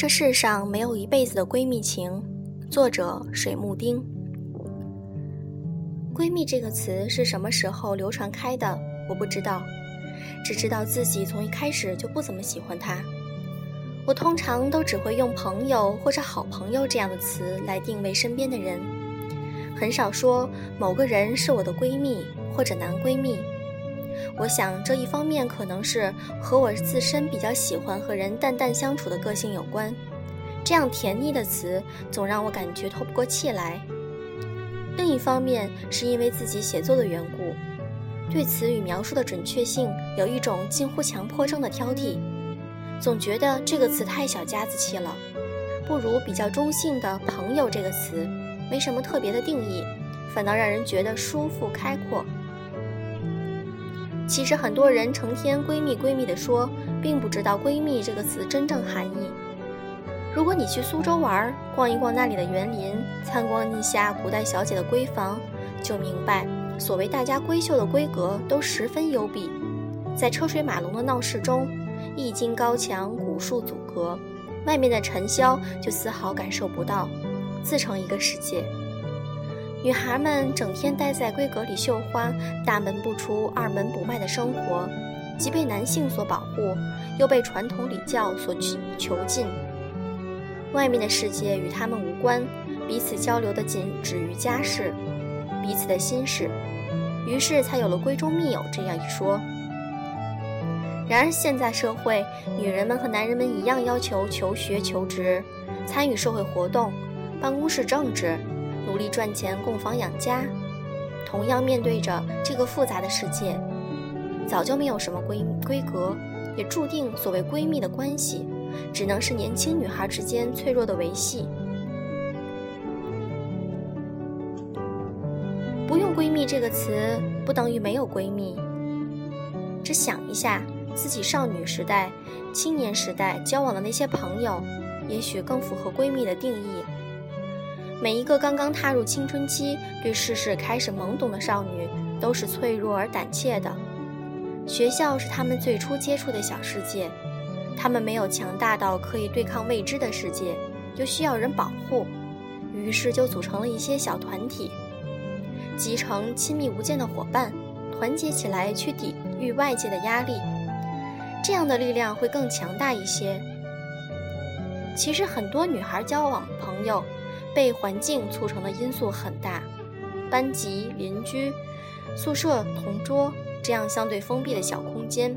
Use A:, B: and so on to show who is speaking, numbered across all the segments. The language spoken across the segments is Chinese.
A: 这世上没有一辈子的闺蜜情。作者：水木丁。闺蜜这个词是什么时候流传开的？我不知道，只知道自己从一开始就不怎么喜欢她。我通常都只会用朋友或者好朋友这样的词来定位身边的人，很少说某个人是我的闺蜜或者男闺蜜。我想这一方面可能是和我自身比较喜欢和人淡淡相处的个性有关。这样甜腻的词总让我感觉透不过气来。另一方面是因为自己写作的缘故，对词语描述的准确性有一种近乎强迫症的挑剔，总觉得这个词太小家子气了，不如比较中性的“朋友”这个词，没什么特别的定义，反倒让人觉得舒服开阔。其实很多人成天闺蜜闺蜜的说，并不知道闺蜜这个词真正含义。如果你去苏州玩，逛一逛那里的园林，参观一下古代小姐的闺房，就明白，所谓大家闺秀的闺阁都十分幽闭，在车水马龙的闹市中，一经高墙古树阻隔，外面的尘嚣就丝毫感受不到，自成一个世界。女孩们整天待在闺阁里绣花，大门不出二门不迈的生活，既被男性所保护，又被传统礼教所囚禁。外面的世界与他们无关，彼此交流的仅止于家事，彼此的心事，于是才有了闺中密友这样一说。然而现在社会，女人们和男人们一样要求求学求职，参与社会活动，办公室政治，努力赚钱供房养家，同样面对着这个复杂的世界，早就没有什么闺闺阁，也注定所谓闺蜜的关系。只能是年轻女孩之间脆弱的维系。不用“闺蜜”这个词，不等于没有闺蜜。只想一下，自己少女时代、青年时代交往的那些朋友，也许更符合闺蜜的定义。每一个刚刚踏入青春期、对世事开始懵懂的少女，都是脆弱而胆怯的。学校是她们最初接触的小世界。他们没有强大到可以对抗未知的世界，又需要人保护，于是就组成了一些小团体，集成亲密无间的伙伴，团结起来去抵御外界的压力，这样的力量会更强大一些。其实很多女孩交往朋友，被环境促成的因素很大，班级、邻居、宿舍、同桌这样相对封闭的小空间。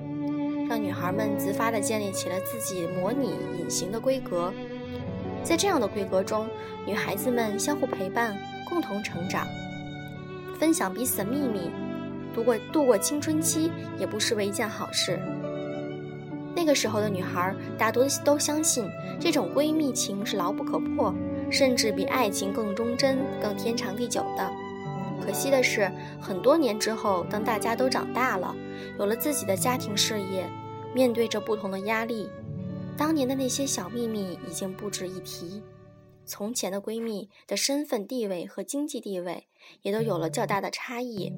A: 让女孩们自发地建立起了自己模拟隐形的规格，在这样的规格中，女孩子们相互陪伴，共同成长，分享彼此的秘密，度过度过青春期也不失为一件好事。那个时候的女孩大多都相信这种闺蜜情是牢不可破，甚至比爱情更忠贞、更天长地久的。可惜的是，很多年之后，当大家都长大了，有了自己的家庭事业，面对着不同的压力，当年的那些小秘密已经不值一提。从前的闺蜜的身份地位和经济地位也都有了较大的差异，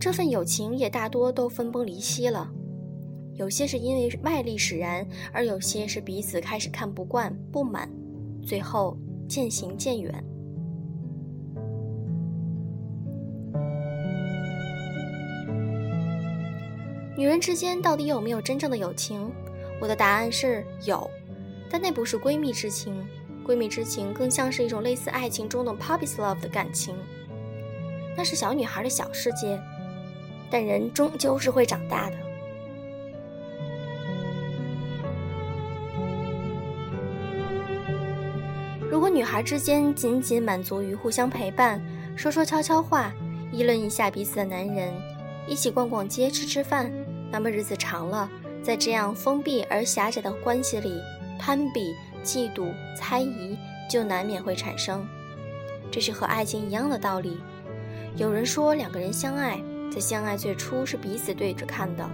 A: 这份友情也大多都分崩离析了。有些是因为外力使然，而有些是彼此开始看不惯、不满，最后渐行渐远。女人之间到底有没有真正的友情？我的答案是有，但那不是闺蜜之情。闺蜜之情更像是一种类似爱情中的 puppy love 的感情，那是小女孩的小世界。但人终究是会长大的。女孩之间仅仅满足于互相陪伴，说说悄悄话，议论一下彼此的男人，一起逛逛街、吃吃饭。那么日子长了，在这样封闭而狭窄的关系里，攀比、嫉妒、猜疑就难免会产生。这是和爱情一样的道理。有人说，两个人相爱，在相爱最初是彼此对着看的，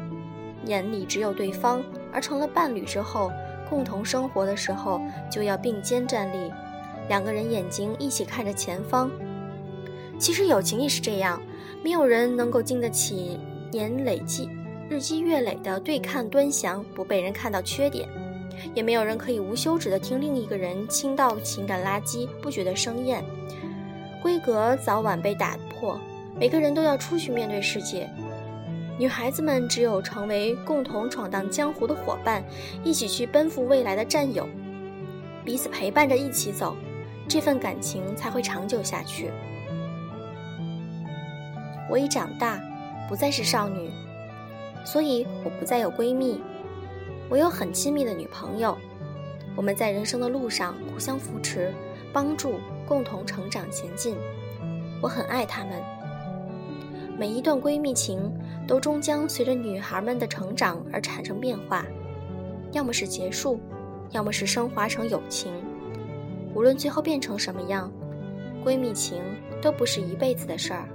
A: 眼里只有对方；而成了伴侣之后，共同生活的时候，就要并肩站立，两个人眼睛一起看着前方。其实友情也是这样，没有人能够经得起年累积。日积月累的对看端详，不被人看到缺点，也没有人可以无休止的听另一个人倾倒情感垃圾，不觉得生厌。规格早晚被打破，每个人都要出去面对世界。女孩子们只有成为共同闯荡江湖的伙伴，一起去奔赴未来的战友，彼此陪伴着一起走，这份感情才会长久下去。我已长大，不再是少女，所以我不再有闺蜜。我有很亲密的女朋友，我们在人生的路上互相扶持、帮助，共同成长前进。我很爱她们。每一段闺蜜情都终将随着女孩们的成长而产生变化，要么是结束，要么是升华成友情。无论最后变成什么样，闺蜜情都不是一辈子的事儿。